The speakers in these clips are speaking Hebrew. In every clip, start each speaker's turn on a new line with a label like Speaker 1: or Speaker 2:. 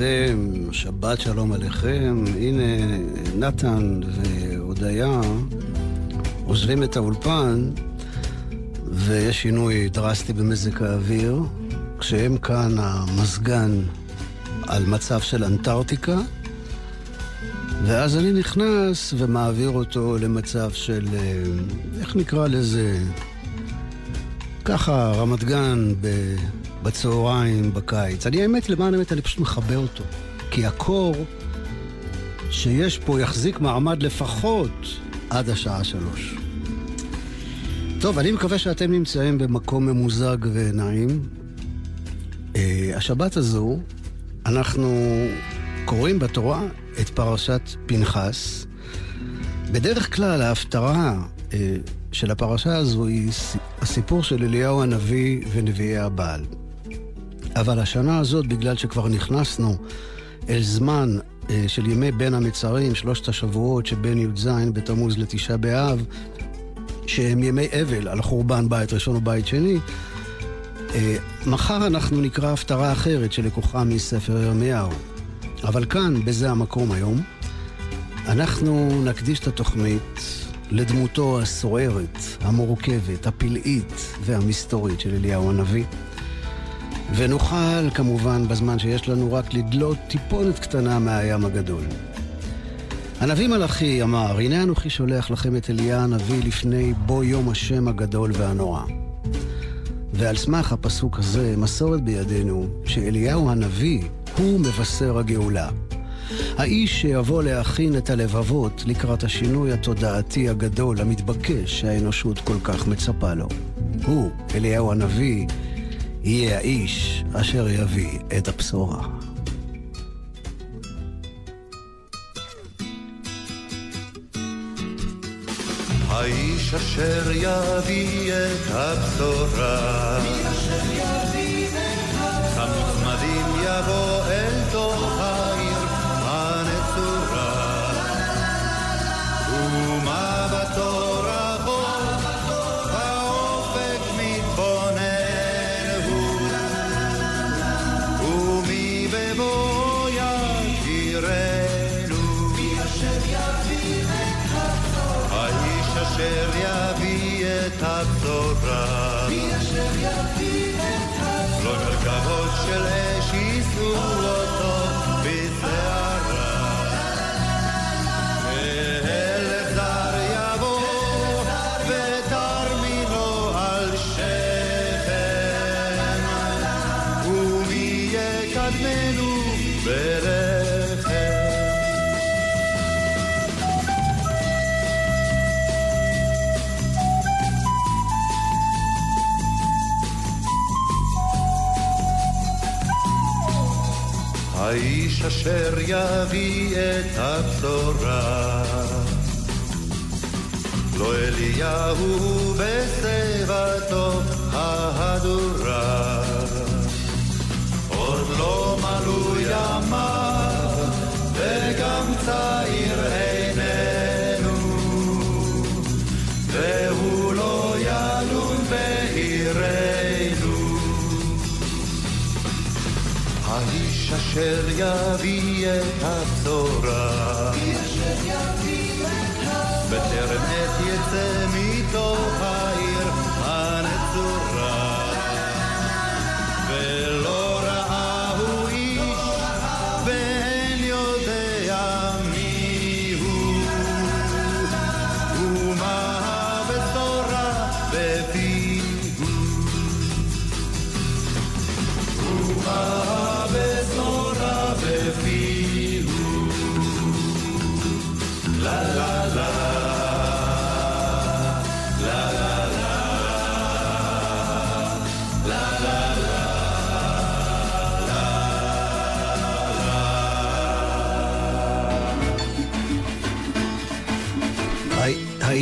Speaker 1: עליכם, שבת שלום עליכם. הנה, נתן והודיה עוזבים את האולפן, ויש שינוי דרסטי במזג האוויר. כשהם כאן, המזגן על מצב של אנטארקטיקה, ואז אני נכנס ומעביר אותו למצב של, אה, איך נקרא לזה? ככה, רמת גן ב... בצהריים, בקיץ. אני האמת, למען האמת, אני פשוט מכבה אותו. כי הקור שיש פה יחזיק מעמד לפחות עד השעה שלוש. טוב, אני מקווה שאתם נמצאים במקום ממוזג ונעים. Uh, השבת הזו, אנחנו קוראים בתורה את פרשת פנחס. בדרך כלל ההפטרה uh, של הפרשה הזו היא הסיפור של אליהו הנביא ונביאי הבעל. אבל השנה הזאת, בגלל שכבר נכנסנו אל זמן אה, של ימי בין המצרים, שלושת השבועות שבין י"ז בתמוז לתשעה באב, שהם ימי אבל על חורבן בית ראשון ובית שני, אה, מחר אנחנו נקרא הפטרה אחרת שלקוחה מספר ירמיהו. אבל כאן, בזה המקום היום, אנחנו נקדיש את התוכנית לדמותו הסוערת, המורכבת, הפלאית והמסתורית של אליהו הנביא. ונוכל כמובן בזמן שיש לנו רק לדלות טיפונת קטנה מהים הגדול. הנביא מלאכי אמר, הנה אנוכי שולח לכם את אליה הנביא לפני בוא יום השם הגדול והנורא. ועל סמך הפסוק הזה, מסורת בידינו שאליהו הנביא הוא מבשר הגאולה. האיש שיבוא להכין את הלבבות לקראת השינוי התודעתי הגדול המתבקש שהאנושות כל כך מצפה לו. הוא, אליהו הנביא, יהיה האיש אשר יביא את הבשורה.
Speaker 2: האיש אשר יביא את הבשורה. חמוץ מדהים יבוא אל תוך יקדמנו ברך האיש אשר יביא את הבשורה. לא אליהו בשיבתו ההדורה, צעיר איננו, והוא לא ילון בעירנו. האיש אשר יביא את הבשורה. בטרם עת יצא מתוך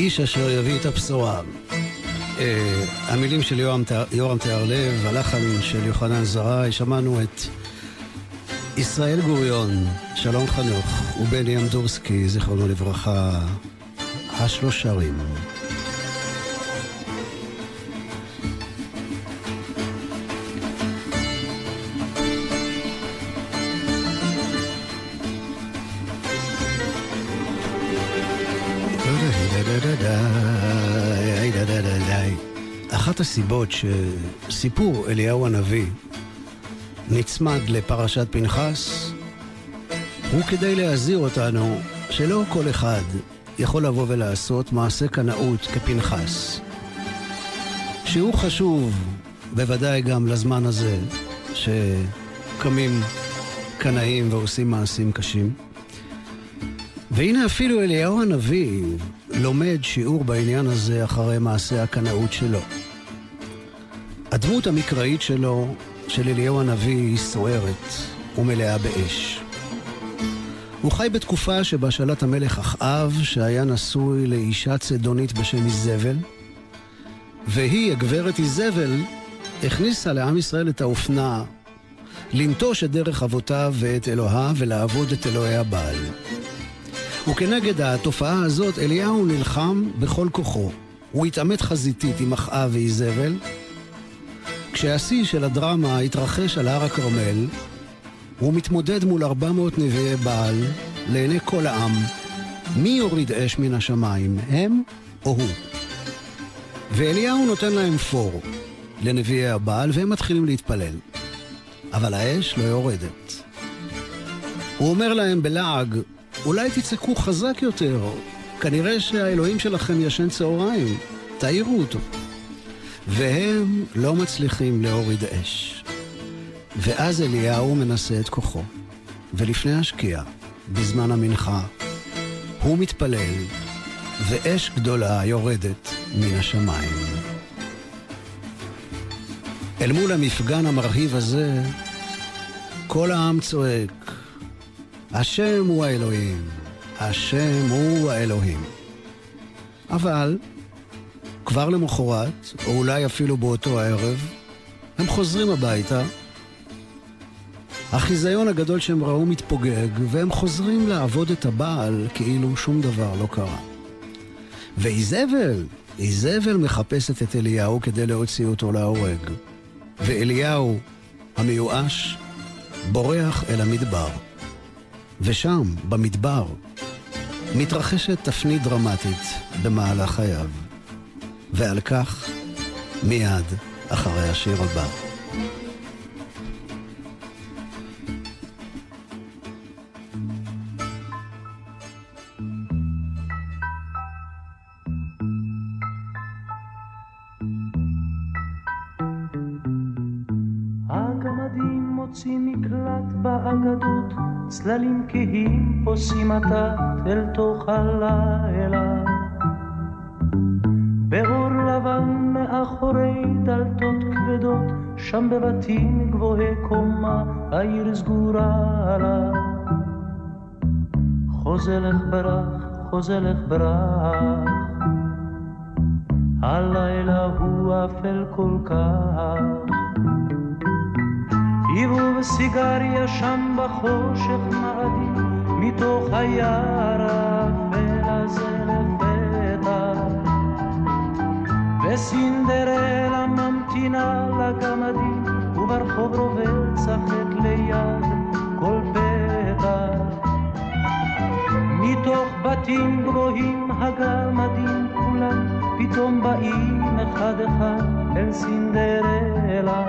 Speaker 1: האיש אשר יביא את הבשורה. Uh, המילים של יורם תיארלב, הלחן של יוחנן זרעי, שמענו את ישראל גוריון, שלום חנוך ובני אמדורסקי, זיכרונו לברכה, השלושרים. הסיבות שסיפור אליהו הנביא נצמד לפרשת פנחס הוא כדי להזהיר אותנו שלא כל אחד יכול לבוא ולעשות מעשה קנאות כפנחס. שהוא חשוב בוודאי גם לזמן הזה שקמים קנאים ועושים מעשים קשים. והנה אפילו אליהו הנביא לומד שיעור בעניין הזה אחרי מעשה הקנאות שלו. הדמות המקראית שלו, של אליהו הנביא, היא סוערת ומלאה באש. הוא חי בתקופה שבה שלט המלך אחאב, שהיה נשוי לאישה צדונית בשם איזבל, והיא, הגברת איזבל, הכניסה לעם ישראל את האופנה לנטוש את דרך אבותיו ואת אלוהיו ולעבוד את אלוהי הבעל. וכנגד התופעה הזאת אליהו נלחם בכל כוחו. הוא התעמת חזיתית עם אחאב ואיזבל, כשהשיא של הדרמה התרחש על הר הכרמל, הוא מתמודד מול 400 נביאי בעל, לעיני כל העם. מי יוריד אש מן השמיים, הם או הוא? ואליהו נותן להם פור לנביאי הבעל, והם מתחילים להתפלל. אבל האש לא יורדת. הוא אומר להם בלעג, אולי תצעקו חזק יותר, כנראה שהאלוהים שלכם ישן צהריים, תעירו אותו. והם לא מצליחים להוריד אש. ואז אליהו מנסה את כוחו, ולפני השקיעה, בזמן המנחה, הוא מתפלל, ואש גדולה יורדת מן השמיים. אל מול המפגן המרהיב הזה, כל העם צועק, השם הוא האלוהים, השם הוא האלוהים. אבל כבר למחרת, או אולי אפילו באותו הערב, הם חוזרים הביתה. החיזיון הגדול שהם ראו מתפוגג, והם חוזרים לעבוד את הבעל כאילו שום דבר לא קרה. ואיזבל, איזבל מחפשת את אליהו כדי להוציא אותו להורג. ואליהו, המיואש, בורח אל המדבר. ושם, במדבר, מתרחשת תפנית דרמטית במהלך חייו. ועל כך מיד אחרי השיר הבא.
Speaker 3: צללים כהים פוסעים עתה אל תוך הלילה לבן מאחורי דלתות כבדות, שם בבתים גבוהי קומה, העיר סגורה לה. חוזה לך ברח, חוזה לך ברח, הלילה הוא אפל כל כך. עיבוב סיגריה שם בחושך מאדים, מתוך היער וסינדרלה ממתינה לגמדים, וברחוב רובץ החטא ליד כל פתח. מתוך בתים גבוהים הגמדים כולם, פתאום באים אחד אחד אל סינדרלה.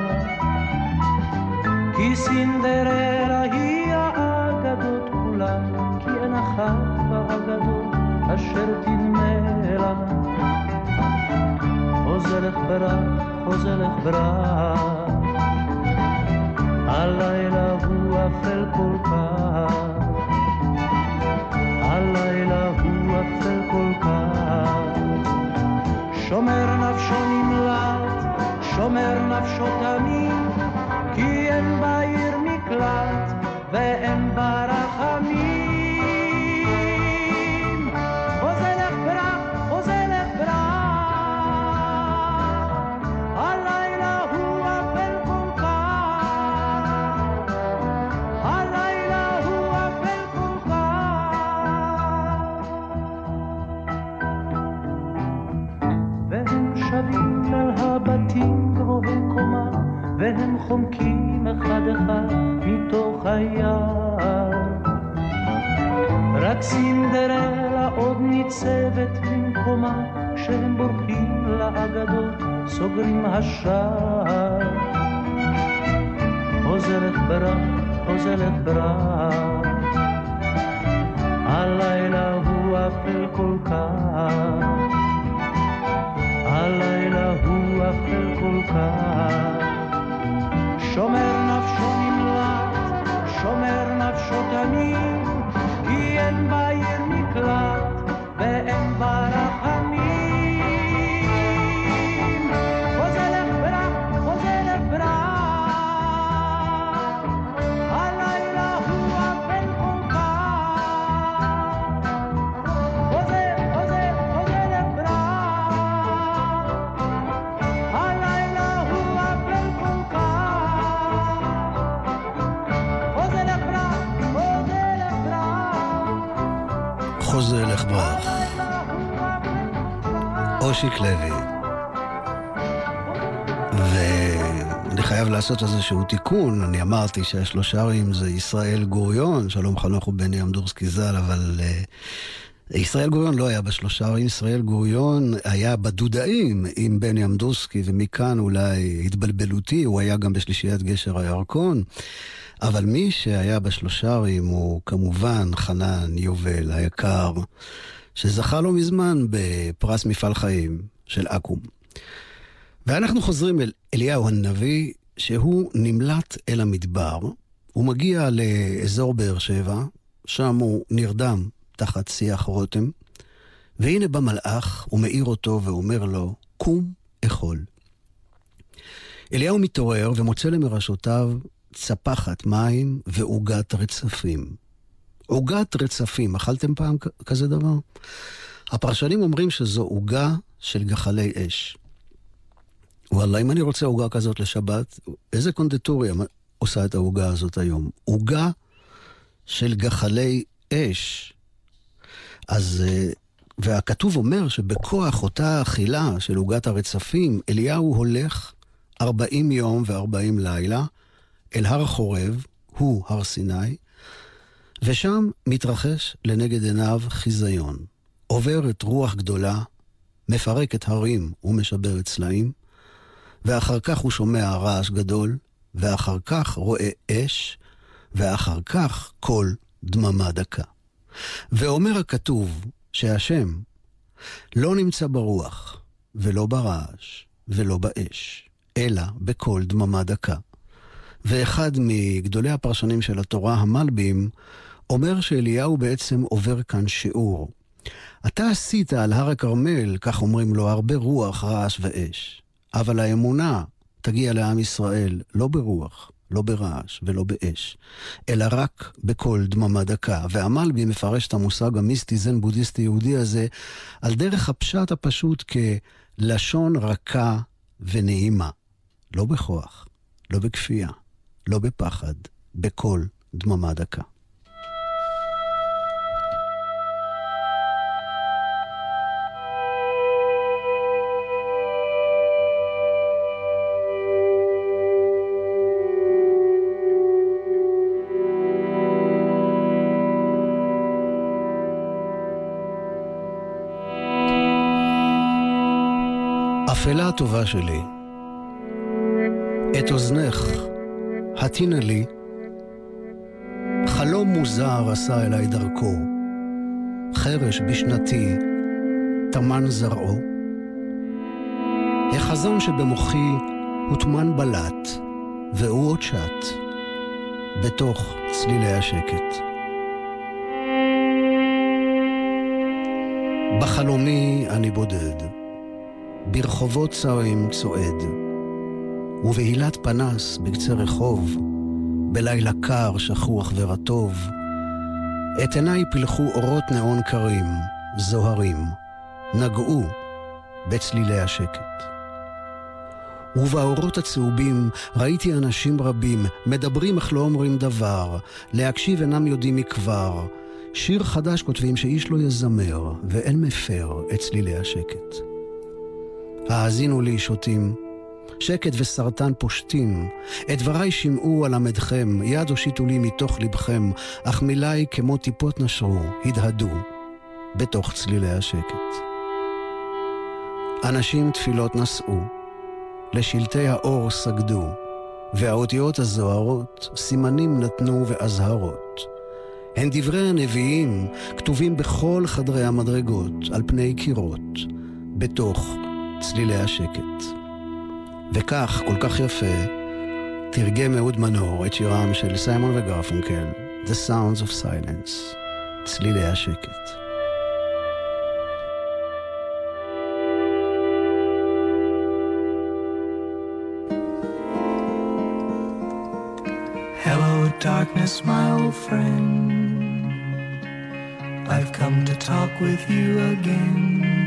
Speaker 3: כי סינדרלה היא האגדות כולם, כי אין אחת באגדות אשר תדמה לה. חוזר ברח, חוזר ברח. הלילה הוא אפל כל כך, הלילה הוא אפל כל כך. שומר נפשו נמלט, שומר נפשו תמיד, כי אין בעיר מקלט רק סינדרלה עוד ניצבת במקומה, כשהם בורחים לאגדות, סוגרים השער. חוזרת ברק, חוזרת ברק, הלילה הוא אפל כל כך, הלילה הוא אפל כל כך, שומר נפשו נמלט, שומר נפשו תמיד, כי אין
Speaker 1: אושיק לוי. ואני חייב לעשות איזשהו תיקון, אני אמרתי שהשלושה ערים זה ישראל גוריון, שלום חנוך ובני אמדורסקי ז"ל, אבל uh, ישראל גוריון לא היה בשלושה ערים, ישראל גוריון היה בדודאים עם בני אמדורסקי, ומכאן אולי התבלבלותי, הוא היה גם בשלישיית גשר הירקון. אבל מי שהיה בשלושה ערים הוא כמובן חנן יובל היקר, שזכה לא מזמן בפרס מפעל חיים של אקו"ם. ואנחנו חוזרים אל אליהו הנביא, שהוא נמלט אל המדבר, הוא מגיע לאזור באר שבע, שם הוא נרדם תחת שיח רותם, והנה בא מלאך, הוא מאיר אותו ואומר לו, קום אכול. אליהו מתעורר ומוצא למרשותיו צפחת מים ועוגת רצפים. עוגת רצפים, אכלתם פעם כזה דבר? הפרשנים אומרים שזו עוגה של גחלי אש. וואלה, אם אני רוצה עוגה כזאת לשבת, איזה קונדטוריה עושה את העוגה הזאת היום? עוגה של גחלי אש. אז, והכתוב אומר שבכוח אותה אכילה של עוגת הרצפים, אליהו הולך 40 יום ו-40 לילה אל הר חורב, הוא הר סיני, ושם מתרחש לנגד עיניו חיזיון. עוברת רוח גדולה, מפרקת הרים ומשברת סלעים, ואחר כך הוא שומע רעש גדול, ואחר כך רואה אש, ואחר כך קול דממה דקה. ואומר הכתוב שהשם לא נמצא ברוח, ולא ברעש, ולא באש, אלא בקול דממה דקה. ואחד מגדולי הפרשנים של התורה, המלבים, אומר שאליהו בעצם עובר כאן שיעור. אתה עשית על הר הכרמל, כך אומרים לו, הרבה רוח, רעש ואש. אבל האמונה תגיע לעם ישראל לא ברוח, לא ברעש ולא באש, אלא רק בקול דממה דקה. והמלבי מפרש את המושג המיסטי זן בודהיסטי יהודי הזה על דרך הפשט הפשוט כלשון רכה ונעימה. לא בכוח, לא בכפייה, לא בפחד, בקול דממה דקה. אפלה הטובה שלי, את אוזנך הטינה לי, חלום מוזר עשה אליי דרכו, חרש בשנתי טמן זרעו. החזון שבמוחי הוטמן בלט, והוא עוד שט, בתוך צלילי השקט. בחלומי אני בודד, ברחובות צרים צועד, ובהילת פנס בקצה רחוב, בלילה קר, שכוח ורטוב, את עיניי פילחו אורות נאון קרים, זוהרים, נגעו בצלילי השקט. ובאורות הצהובים ראיתי אנשים רבים, מדברים אך לא אומרים דבר, להקשיב אינם יודעים מכבר. שיר חדש כותבים שאיש לא יזמר, ואין מפר את צלילי השקט. האזינו לי שוטים, שקט וסרטן פושטים. את דבריי שמעו אלמדכם, יד הושיטו לי מתוך לבכם, אך מילי כמו טיפות נשרו, הדהדו, בתוך צלילי השקט. אנשים תפילות נשאו, לשלטי האור סגדו, והאותיות הזוהרות סימנים נתנו ואזהרות. הן דברי הנביאים, כתובים בכל חדרי המדרגות, על פני קירות, בתוך צלילי השקט. וכך, כל כך יפה, תרגם אהוד מנור את שירם של סיימון וגרפונקל, The Sounds of Silence, צלילי השקט.
Speaker 4: Darkness, my old friend. I've come to talk with you again.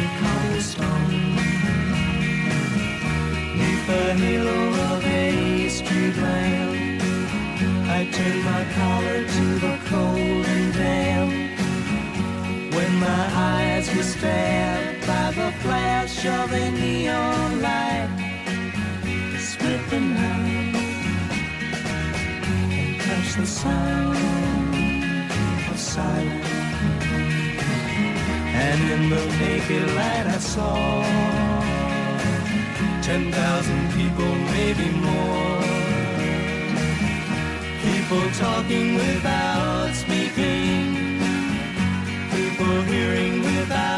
Speaker 4: Of cobblestone. Neath the halo of a street lamp, I turned my collar to the cold and damp. When my eyes were stabbed by the flash of a neon light, split the night and touched the sound of silence. And in the naked light I saw ten thousand people, maybe more. People talking without speaking people hearing without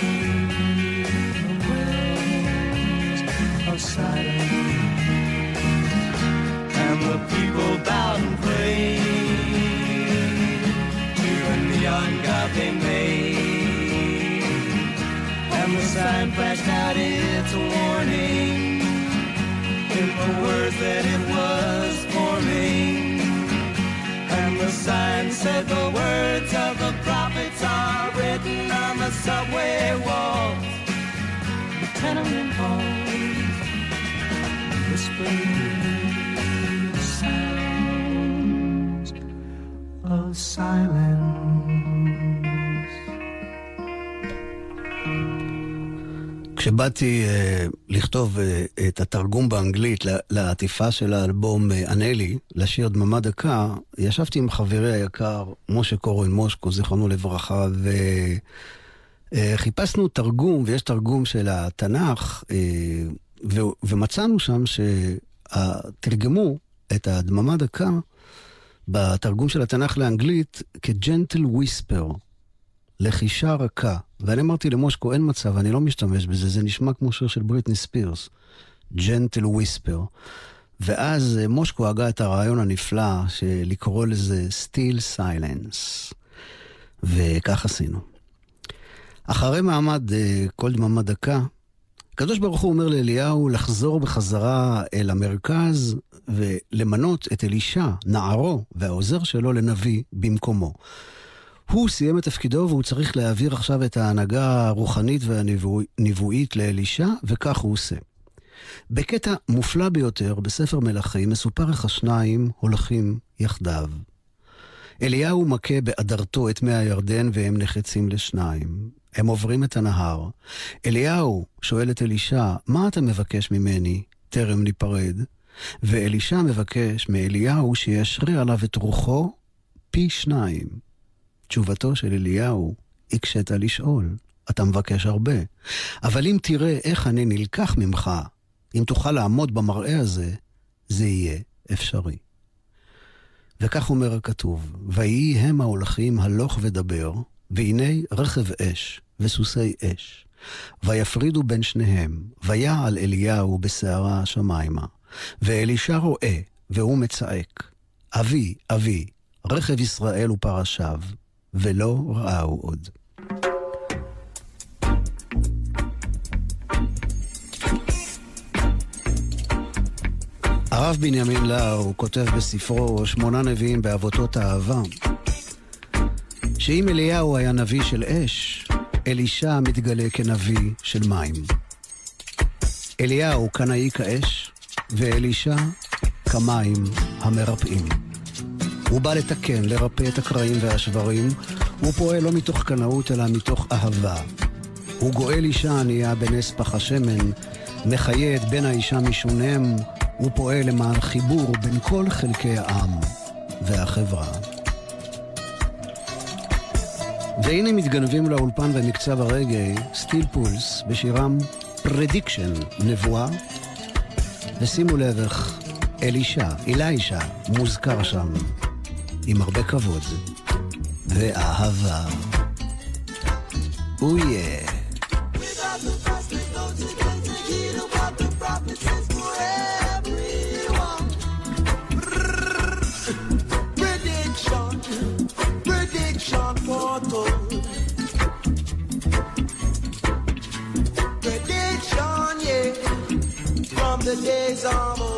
Speaker 4: people bowed and prayed to a neon god they made. And the sign flashed out its warning in the words that it was forming. And the sign said the words of the prophets are written on the subway walls, the tenement halls, whispering
Speaker 1: כשבאתי uh, לכתוב uh, את התרגום באנגלית לעטיפה של האלבום uh, ענלי, לשיר דממה דקה, ישבתי עם חברי היקר, משה קורן מושקו, זיכרונו לברכה, וחיפשנו אה, תרגום, ויש תרגום של התנ"ך, אה, ו- ומצאנו שם שתרגמו את הדממה דקה בתרגום של התנ"ך לאנגלית כ-gentle whisper. לחישה רכה. ואני אמרתי למושקו, אין מצב, אני לא משתמש בזה, זה נשמע כמו שיר של בריטני ספירס, gentle whisper. ואז אה, מושקו הגה את הרעיון הנפלא של לקרוא לזה still silence. וכך עשינו. אחרי מעמד אה, כל דממה דקה, הקדוש ברוך הוא אומר לאליהו לחזור בחזרה אל המרכז ולמנות את אלישע, נערו, והעוזר שלו לנביא במקומו. הוא סיים את תפקידו והוא צריך להעביר עכשיו את ההנהגה הרוחנית והנבואית לאלישע, וכך הוא עושה. בקטע מופלא ביותר בספר מלכים מסופר איך השניים הולכים יחדיו. אליהו מכה באדרתו את מי הירדן והם נחצים לשניים. הם עוברים את הנהר. אליהו שואל את אלישע, מה אתה מבקש ממני? טרם ניפרד. ואלישע מבקש מאליהו שישרה עליו את רוחו פי שניים. תשובתו של אליהו, הקשית לשאול, אתה מבקש הרבה. אבל אם תראה איך אני נלקח ממך, אם תוכל לעמוד במראה הזה, זה יהיה אפשרי. וכך אומר הכתוב, ויהי הם ההולכים הלוך ודבר, והנה רכב אש וסוסי אש. ויפרידו בין שניהם, ויעל אליהו בסערה השמיימה. ואלישע רואה, והוא מצעק, אבי, אבי, רכב ישראל ופרשיו, ולא ראהו עוד. הרב בנימין לאו כותב בספרו שמונה נביאים באבותות האהבה שאם אליהו היה נביא של אש, אלישע מתגלה כנביא של מים. אליהו קנאי כאש, ואלישע כמים המרפאים. הוא בא לתקן, לרפא את הקרעים והשברים, הוא פועל לא מתוך קנאות אלא מתוך אהבה. הוא גואל אישה ענייה בנס פח השמן, מחיה את בן האישה משונם, הוא פועל למען חיבור בין כל חלקי העם והחברה. והנה מתגנבים לאולפן במקצב הרגאיי, Steel Pulse, בשירם Prediction, נבואה. ושימו לב איך אלישע, אלישע, מוזכר שם, עם הרבה כבוד ואהבה. אויה. Oh
Speaker 5: the
Speaker 1: estamos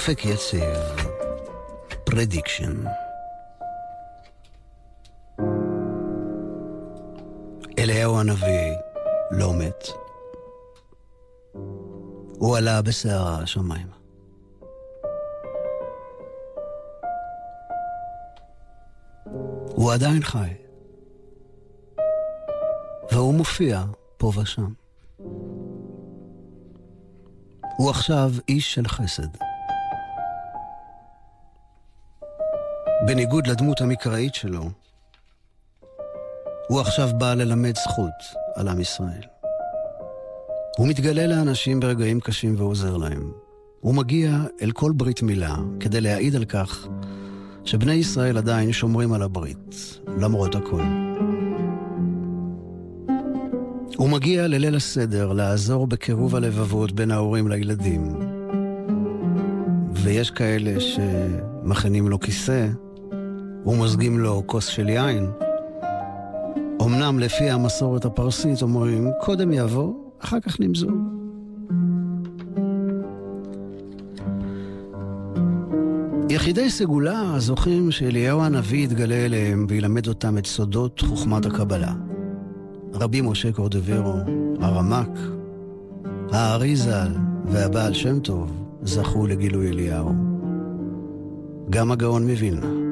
Speaker 1: דופק יציב, Prediction. אליהו הנביא לא מת. הוא עלה בסערה השמיימה. הוא עדיין חי. והוא מופיע פה ושם. הוא עכשיו איש של חסד. בניגוד לדמות המקראית שלו, הוא עכשיו בא ללמד זכות על עם ישראל. הוא מתגלה לאנשים ברגעים קשים ועוזר להם. הוא מגיע אל כל ברית מילה כדי להעיד על כך שבני ישראל עדיין שומרים על הברית, למרות הכל. הוא מגיע לליל הסדר לעזור בקירוב הלבבות בין ההורים לילדים. ויש כאלה שמכינים לו כיסא ומוזגים לו כוס של יין. אמנם לפי המסורת הפרסית אומרים, קודם יבוא, אחר כך נמזוג. יחידי סגולה זוכים שאליהו הנביא יתגלה אליהם וילמד אותם את סודות חוכמת הקבלה. רבי משה קורדברו, הרמ"ק, הארי ז"ל והבעל שם טוב זכו לגילוי אליהו. גם הגאון מווילנה.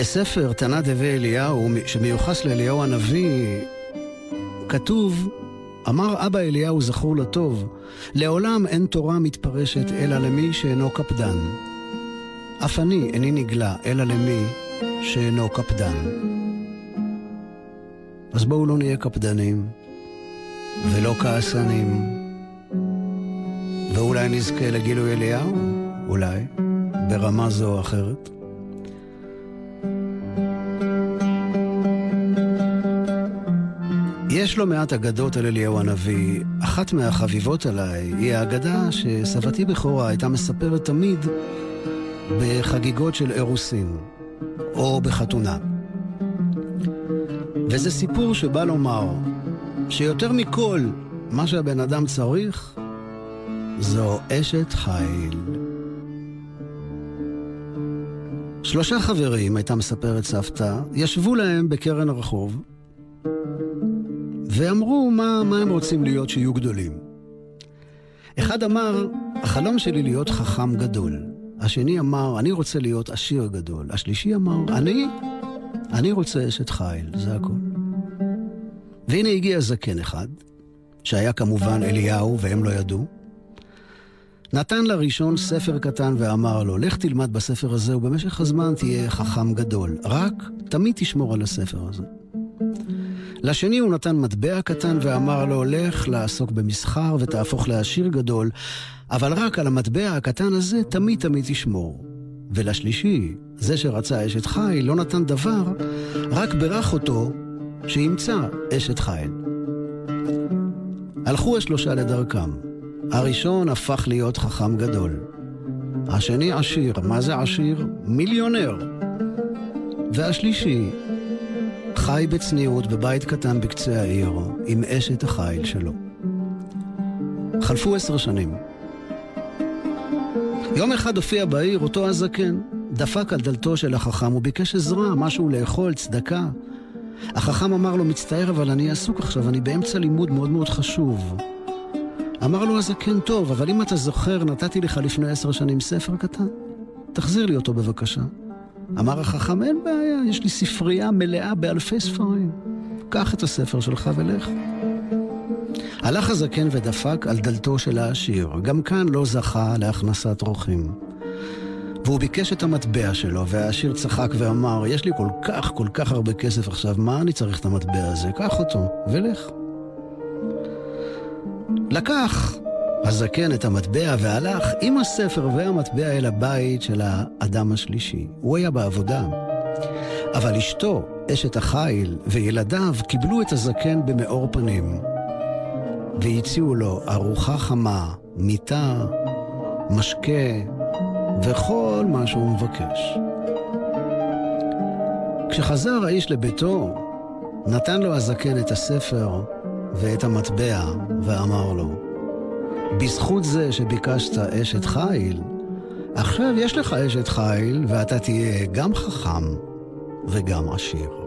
Speaker 1: בספר תנא דבי אליהו, שמיוחס לאליהו הנביא, כתוב, אמר אבא אליהו זכור לטוב, לעולם אין תורה מתפרשת אלא למי שאינו קפדן. אף אני איני נגלה אלא למי שאינו קפדן. אז בואו לא נהיה קפדנים ולא כעסנים, ואולי נזכה לגילוי אליהו, אולי, ברמה זו או אחרת. יש לא מעט אגדות על אליהו הנביא. אחת מהחביבות עליי היא האגדה שסבתי בכורה הייתה מספרת תמיד בחגיגות של אירוסין, או בחתונה. וזה סיפור שבא לומר שיותר מכל, מה שהבן אדם צריך זו אשת חיל. שלושה חברים, הייתה מספרת סבתא, ישבו להם בקרן הרחוב, ואמרו מה, מה הם רוצים להיות שיהיו גדולים. אחד אמר, החלום שלי להיות חכם גדול. השני אמר, אני רוצה להיות עשיר גדול. השלישי אמר, אני, אני רוצה אשת חיל, זה הכול. והנה הגיע זקן אחד, שהיה כמובן אליהו, והם לא ידעו. נתן לראשון ספר קטן ואמר לו, לך תלמד בספר הזה, ובמשך הזמן תהיה חכם גדול. רק תמיד תשמור על הספר הזה. לשני הוא נתן מטבע קטן ואמר לו, לך לעסוק במסחר ותהפוך לעשיר גדול, אבל רק על המטבע הקטן הזה תמיד תמיד תשמור. ולשלישי, זה שרצה אשת חיל, לא נתן דבר, רק בירך אותו שימצא אשת חיל. הלכו השלושה לדרכם. הראשון הפך להיות חכם גדול. השני עשיר. מה זה עשיר? מיליונר. והשלישי חי בצניעות בבית קטן בקצה העיר, עם אשת החיל שלו. חלפו עשר שנים. יום אחד הופיע בעיר אותו הזקן, דפק על דלתו של החכם וביקש עזרה, משהו לאכול, צדקה. החכם אמר לו, מצטער, אבל אני עסוק עכשיו, אני באמצע לימוד מאוד מאוד חשוב. אמר לו הזקן, טוב, אבל אם אתה זוכר, נתתי לך לפני עשר שנים ספר קטן. תחזיר לי אותו בבקשה. אמר החכם, אין בעיה, יש לי ספרייה מלאה באלפי ספרים. קח את הספר שלך ולך. הלך הזקן ודפק על דלתו של העשיר. גם כאן לא זכה להכנסת רוחים. והוא ביקש את המטבע שלו, והעשיר צחק ואמר, יש לי כל כך כל כך הרבה כסף עכשיו, מה אני צריך את המטבע הזה? קח אותו, ולך. לקח הזקן את המטבע והלך עם הספר והמטבע אל הבית של האדם השלישי. הוא היה בעבודה. אבל אשתו, אשת החיל, וילדיו קיבלו את הזקן במאור פנים. והציעו לו ארוחה חמה, מיטה, משקה, וכל מה שהוא מבקש. כשחזר האיש לביתו, נתן לו הזקן את הספר
Speaker 6: ואת המטבע ואמר לו, בזכות זה שביקשת אשת חיל, עכשיו יש לך אשת חיל ואתה תהיה גם חכם וגם עשיר.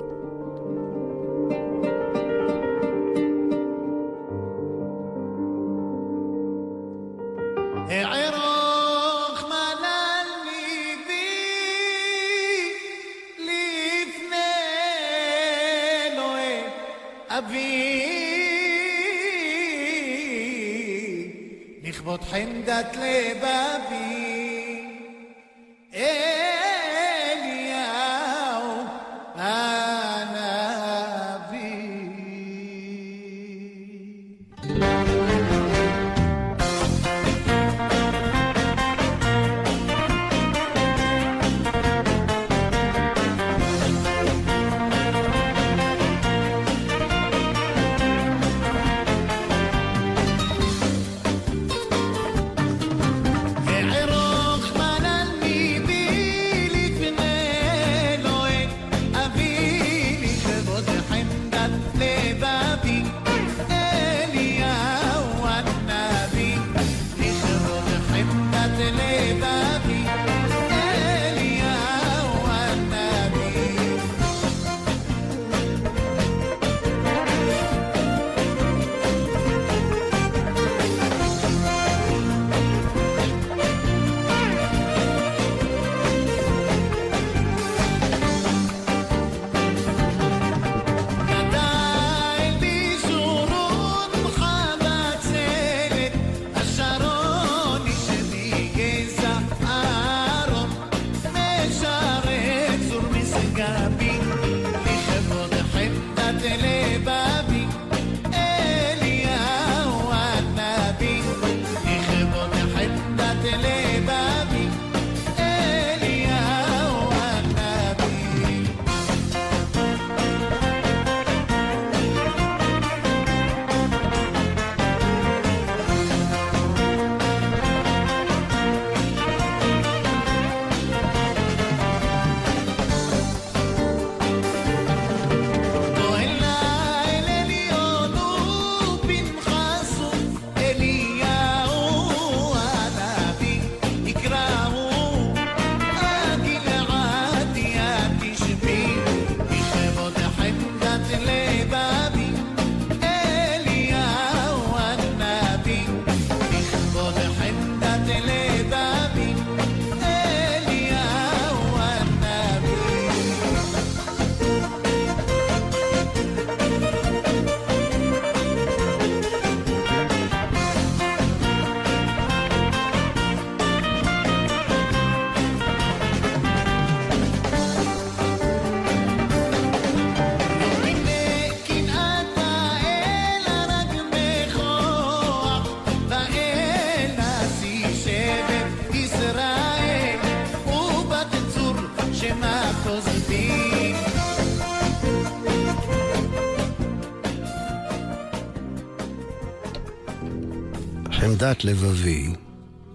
Speaker 6: לבבי,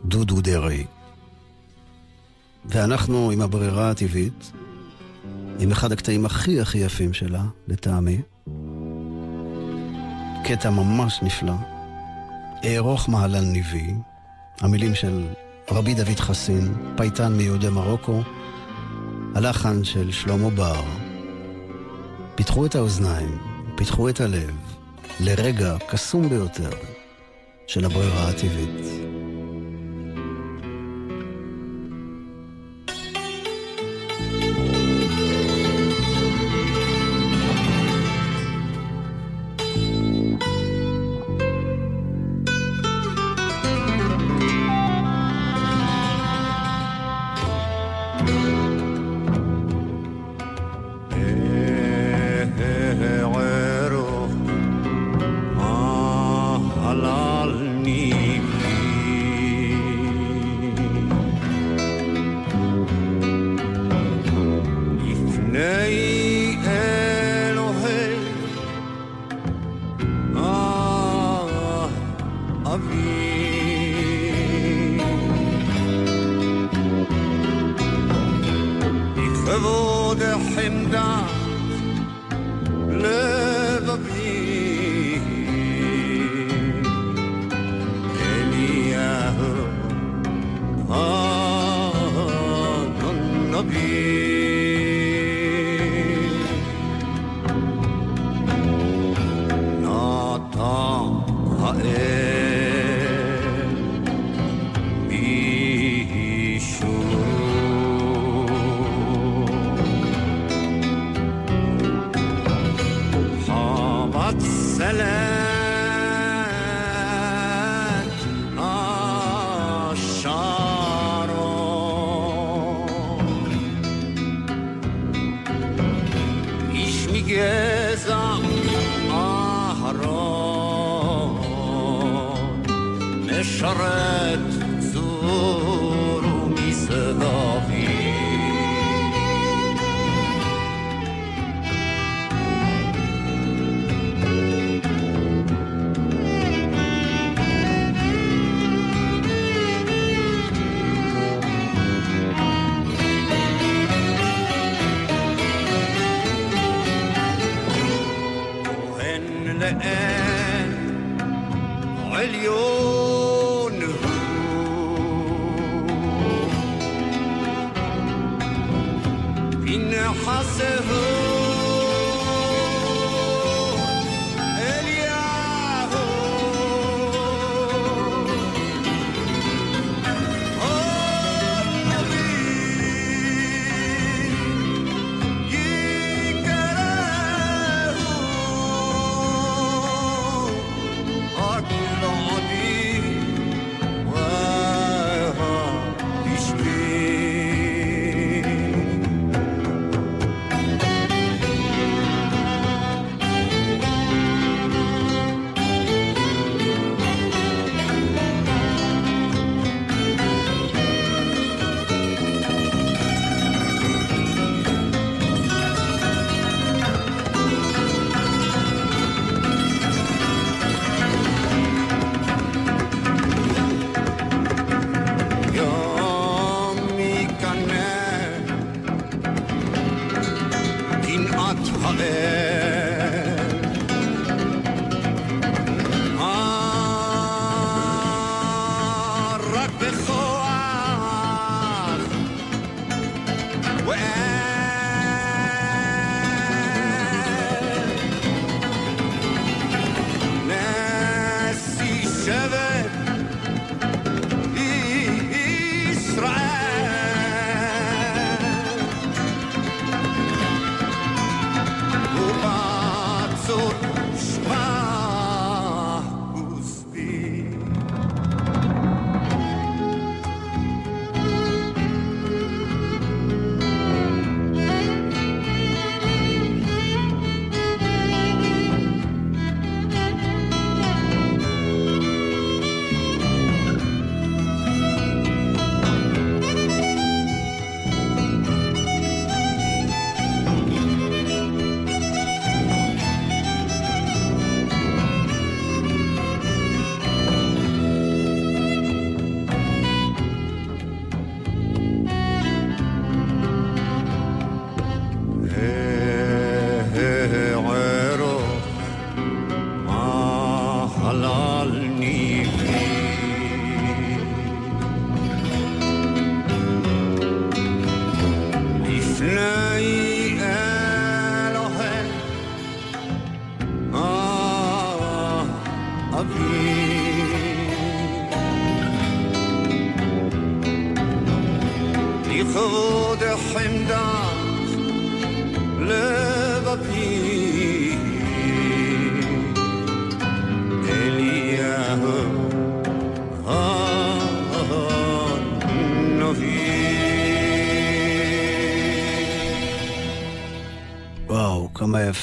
Speaker 6: דודו דרעי. ואנחנו עם הברירה הטבעית, עם אחד הקטעים הכי הכי יפים שלה, לטעמי. קטע ממש נפלא. אערוך מעלן ניבי, המילים של רבי דוד חסין, פייטן מיהודי מרוקו, הלחן של שלמה בר. פיתחו את האוזניים, פיתחו את הלב, לרגע קסום ביותר. של הברירה הטבעית.
Speaker 7: in ina hasehu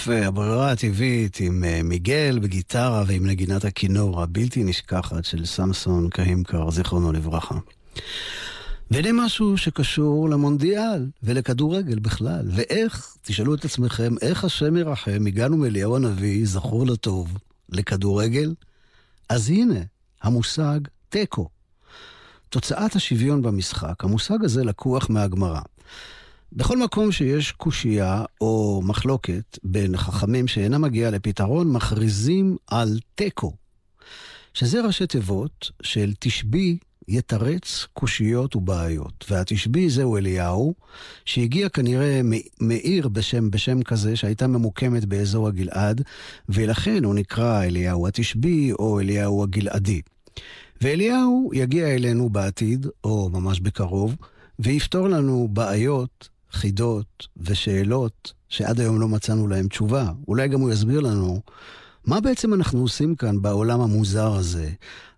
Speaker 1: יפה, הברירה הטבעית עם uh, מיגל בגיטרה ועם נגינת הכינור הבלתי נשכחת של סמסון קהימקר, זיכרונו לברכה. והנה משהו שקשור למונדיאל ולכדורגל בכלל. ואיך, תשאלו את עצמכם, איך השם ירחם, הגענו מאליהו הנביא, זכור לטוב, לכדורגל? אז הנה, המושג תיקו. תוצאת השוויון במשחק, המושג הזה לקוח מהגמרא. בכל מקום שיש קושייה או מחלוקת בין חכמים שאינה מגיעה לפתרון, מכריזים על תיקו, שזה ראשי תיבות של תשבי יתרץ קושיות ובעיות. והתשבי זהו אליהו, שהגיע כנראה מעיר בשם, בשם כזה, שהייתה ממוקמת באזור הגלעד, ולכן הוא נקרא אליהו התשבי או אליהו הגלעדי. ואליהו יגיע אלינו בעתיד, או ממש בקרוב, ויפתור לנו בעיות חידות ושאלות שעד היום לא מצאנו להם תשובה. אולי גם הוא יסביר לנו מה בעצם אנחנו עושים כאן בעולם המוזר הזה,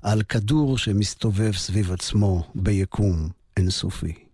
Speaker 1: על כדור שמסתובב סביב עצמו ביקום אינסופי.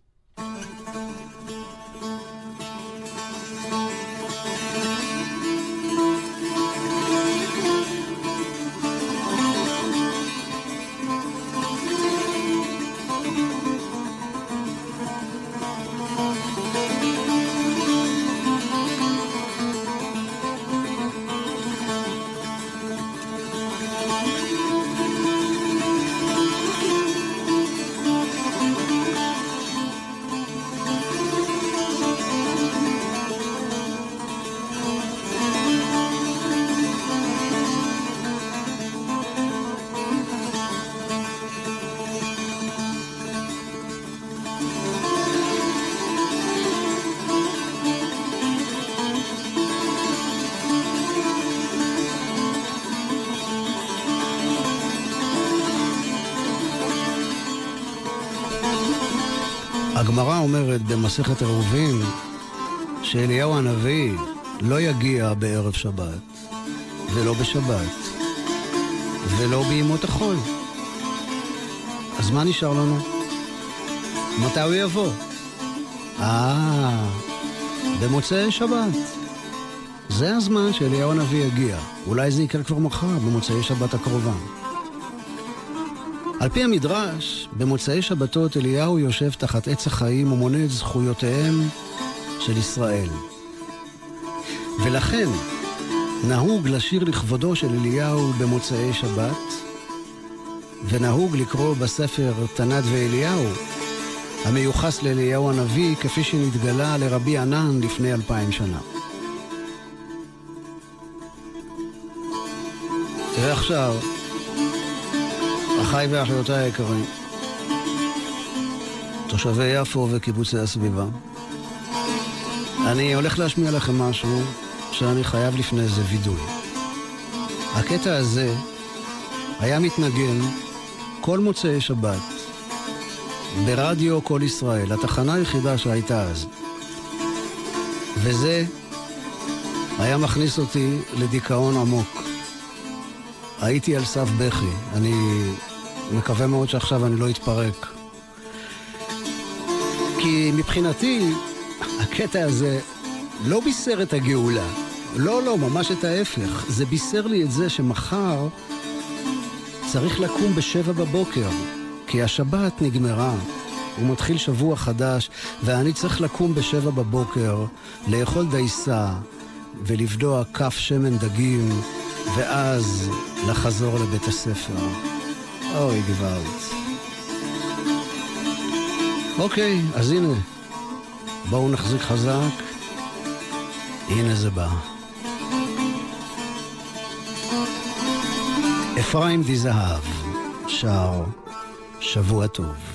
Speaker 1: במסכת עירובין שאליהו הנביא לא יגיע בערב שבת, ולא בשבת, ולא בימות החול. אז מה נשאר לנו? מתי הוא יבוא? אה, במוצאי שבת. זה הזמן שאליהו הנביא יגיע. אולי זה יקרה כבר מחר, במוצאי שבת הקרובה. על פי המדרש, במוצאי שבתות אליהו יושב תחת עץ החיים ומונה את זכויותיהם של ישראל. ולכן נהוג לשיר לכבודו של אליהו במוצאי שבת, ונהוג לקרוא בספר תנת ואליהו, המיוחס לאליהו הנביא, כפי שנתגלה לרבי ענן לפני אלפיים שנה. ועכשיו, אחיי ואחיותיי היקרים, תושבי יפו וקיבוצי הסביבה, אני הולך להשמיע לכם משהו שאני חייב לפני זה וידוי. הקטע הזה היה מתנגן כל מוצאי שבת ברדיו כל ישראל, התחנה היחידה שהייתה אז. וזה היה מכניס אותי לדיכאון עמוק. הייתי על סף בכי. אני מקווה מאוד שעכשיו אני לא אתפרק. כי מבחינתי, הקטע הזה לא בישר את הגאולה. לא, לא, ממש את ההפך. זה בישר לי את זה שמחר צריך לקום בשבע בבוקר, כי השבת נגמרה. הוא מתחיל שבוע חדש, ואני צריך לקום בשבע בבוקר, לאכול דייסה ולבדוע כף שמן דגים, ואז לחזור לבית הספר. אוי, גוואלד. אוקיי, אז הנה, בואו נחזיק חזק. הנה זה בא. אפרים די זהב שר שבוע טוב.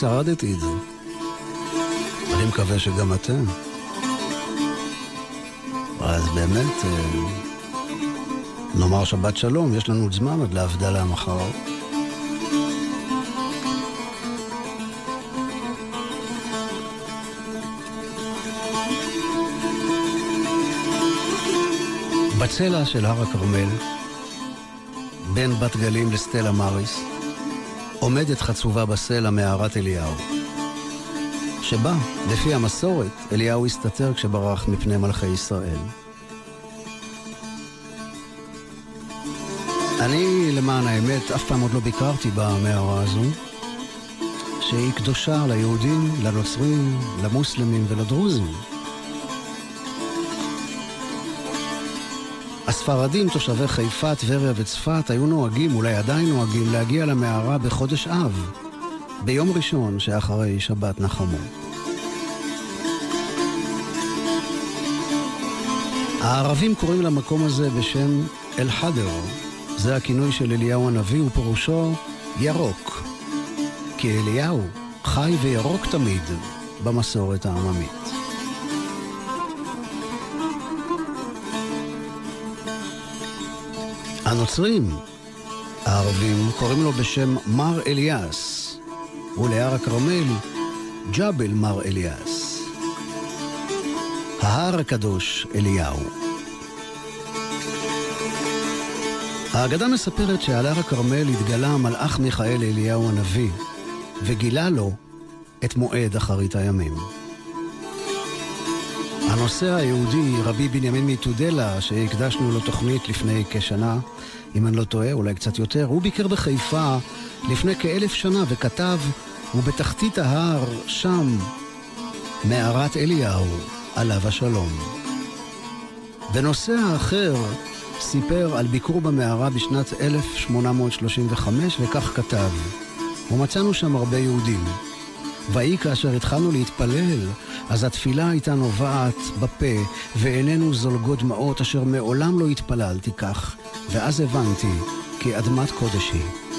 Speaker 1: שרדתי את זה. אני מקווה שגם אתם. אז באמת, אה, נאמר שבת שלום, יש לנו עוד זמן עד להבדלה מחר. בצלע של הר הכרמל, בין בת גלים לסטלה מריס, עומדת חצובה בסלע מערת אליהו, שבה, לפי המסורת, אליהו הסתתר כשברח מפני מלכי ישראל. אני, למען האמת, אף פעם עוד לא ביקרתי במערה הזו, שהיא קדושה ליהודים, לנוצרים, למוסלמים ולדרוזים. הספרדים, תושבי חיפה, טבריה וצפת, היו נוהגים, אולי עדיין נוהגים, להגיע למערה בחודש אב, ביום ראשון שאחרי שבת נחמו. הערבים קוראים למקום הזה בשם אל-חדר. זה הכינוי של אליהו הנביא ופירושו ירוק. כי אליהו חי וירוק תמיד במסורת העממית. הנוצרים, הערבים, קוראים לו בשם מר אליאס, ולהר הכרמל, ג'בל מר אליאס. ההר הקדוש אליהו. האגדה מספרת שעל הר הכרמל התגלה המלאך מיכאל אליהו הנביא, וגילה לו את מועד אחרית הימים. הנוסע היהודי, רבי בנימין מתודלה, שהקדשנו לו תוכנית לפני כשנה, אם אני לא טועה, אולי קצת יותר, הוא ביקר בחיפה לפני כאלף שנה וכתב, ובתחתית ההר, שם, מערת אליהו, עליו השלום. ונוסע אחר סיפר על ביקור במערה בשנת 1835, וכך כתב: ומצאנו שם הרבה יהודים. ויהי כאשר התחלנו להתפלל, אז התפילה הייתה נובעת בפה, ועינינו זולגות דמעות אשר מעולם לא התפללתי כך, ואז הבנתי כי אדמת קודש היא.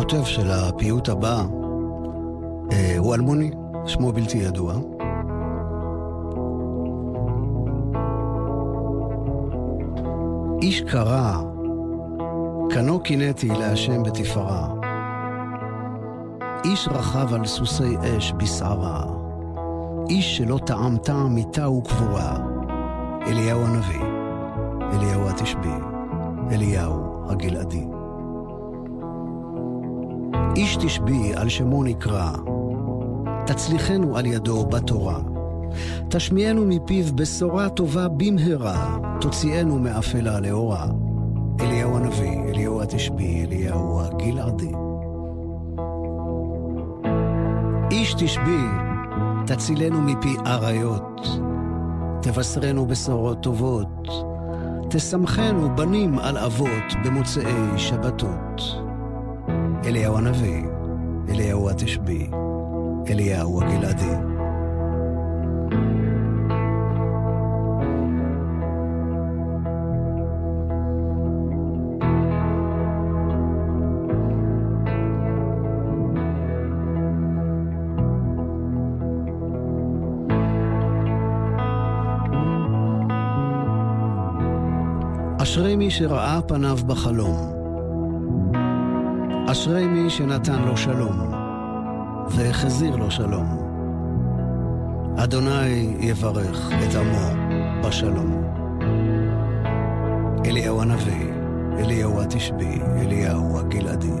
Speaker 1: הכותב של הפיוט הבא אה, הוא אלמוני, שמו בלתי ידוע. איש קרא, קנו קינאתי להשם בתפארה. איש רכב על סוסי אש בסערה. איש שלא טעם טעם מיתה וקבורה. אליהו הנביא, אליהו התשבי, אליהו הגלעדי. איש תשבי על שמו נקרא, תצליחנו על ידו בתורה. תשמיענו מפיו בשורה טובה במהרה, תוציאנו מאפלה לאורה. אליהו הנביא, אליהו התשבי, אליהו הגלעדי. איש תשבי, תצילנו מפי אריות, תבשרנו בשורות טובות, תשמחנו בנים על אבות במוצאי שבתות. אליהו הנביא, אליהו התשבי, אליהו הגלעדי. אשרי מי שראה פניו בחלום. אשרי מי שנתן לו שלום, והחזיר לו שלום. אדוני יברך את עמו בשלום. אליהו הנביא, אליהו התשבי, אליהו הגלעדי.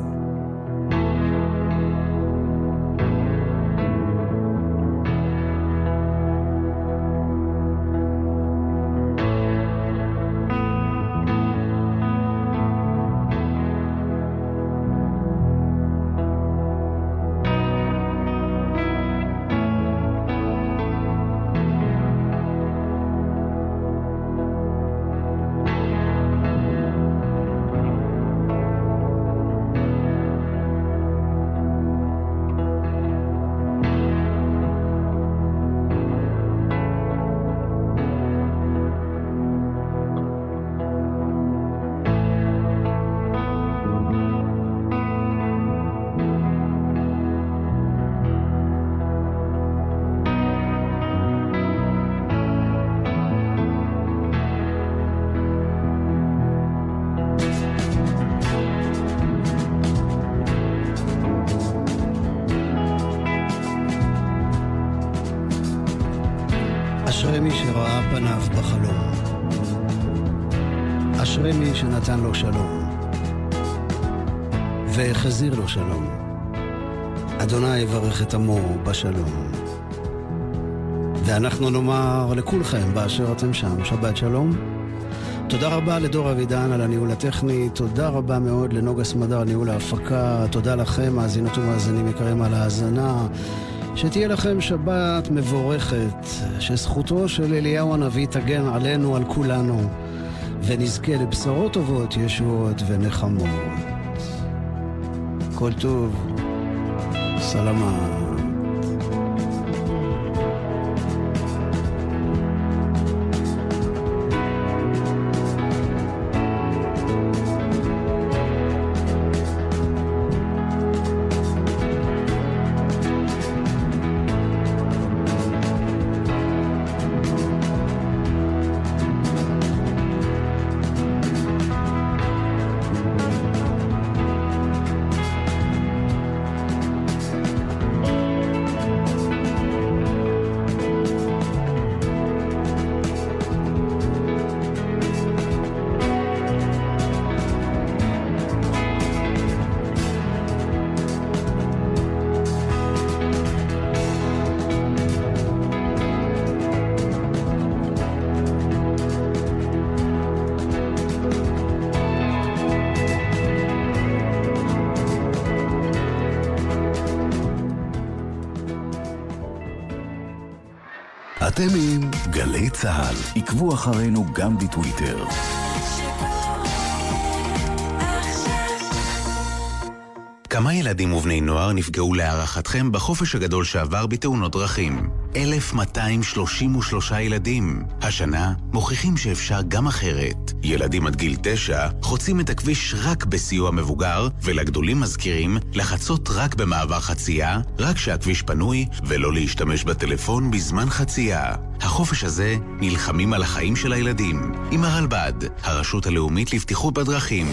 Speaker 1: יברך את עמו בשלום. ואנחנו נאמר לכולכם באשר אתם שם, שבת שלום. תודה רבה לדור אבידן על הניהול הטכני, תודה רבה מאוד לנוגה סמדר על ניהול ההפקה, תודה לכם, מאזינות ומאזינים יקרים על ההאזנה. שתהיה לכם שבת מבורכת, שזכותו של אליהו הנביא תגן עלינו, על כולנו, ונזכה לבשורות טובות, ישועות ונחמות. כל טוב,
Speaker 8: Salama. צה"ל. עקבו אחרינו גם בטוויטר.
Speaker 9: כמה ילדים ובני נוער נפגעו להערכתכם בחופש הגדול שעבר בתאונות דרכים? 1,233 ילדים. השנה מוכיחים שאפשר גם אחרת. ילדים עד גיל 9 חוצים את הכביש רק בסיוע מבוגר, ולגדולים מזכירים לחצות רק במעבר חצייה, רק כשהכביש פנוי, ולא להשתמש בטלפון בזמן חצייה. החופש הזה נלחמים על החיים של הילדים. עם הרלב"ד, הרשות הלאומית לבטיחות בדרכים.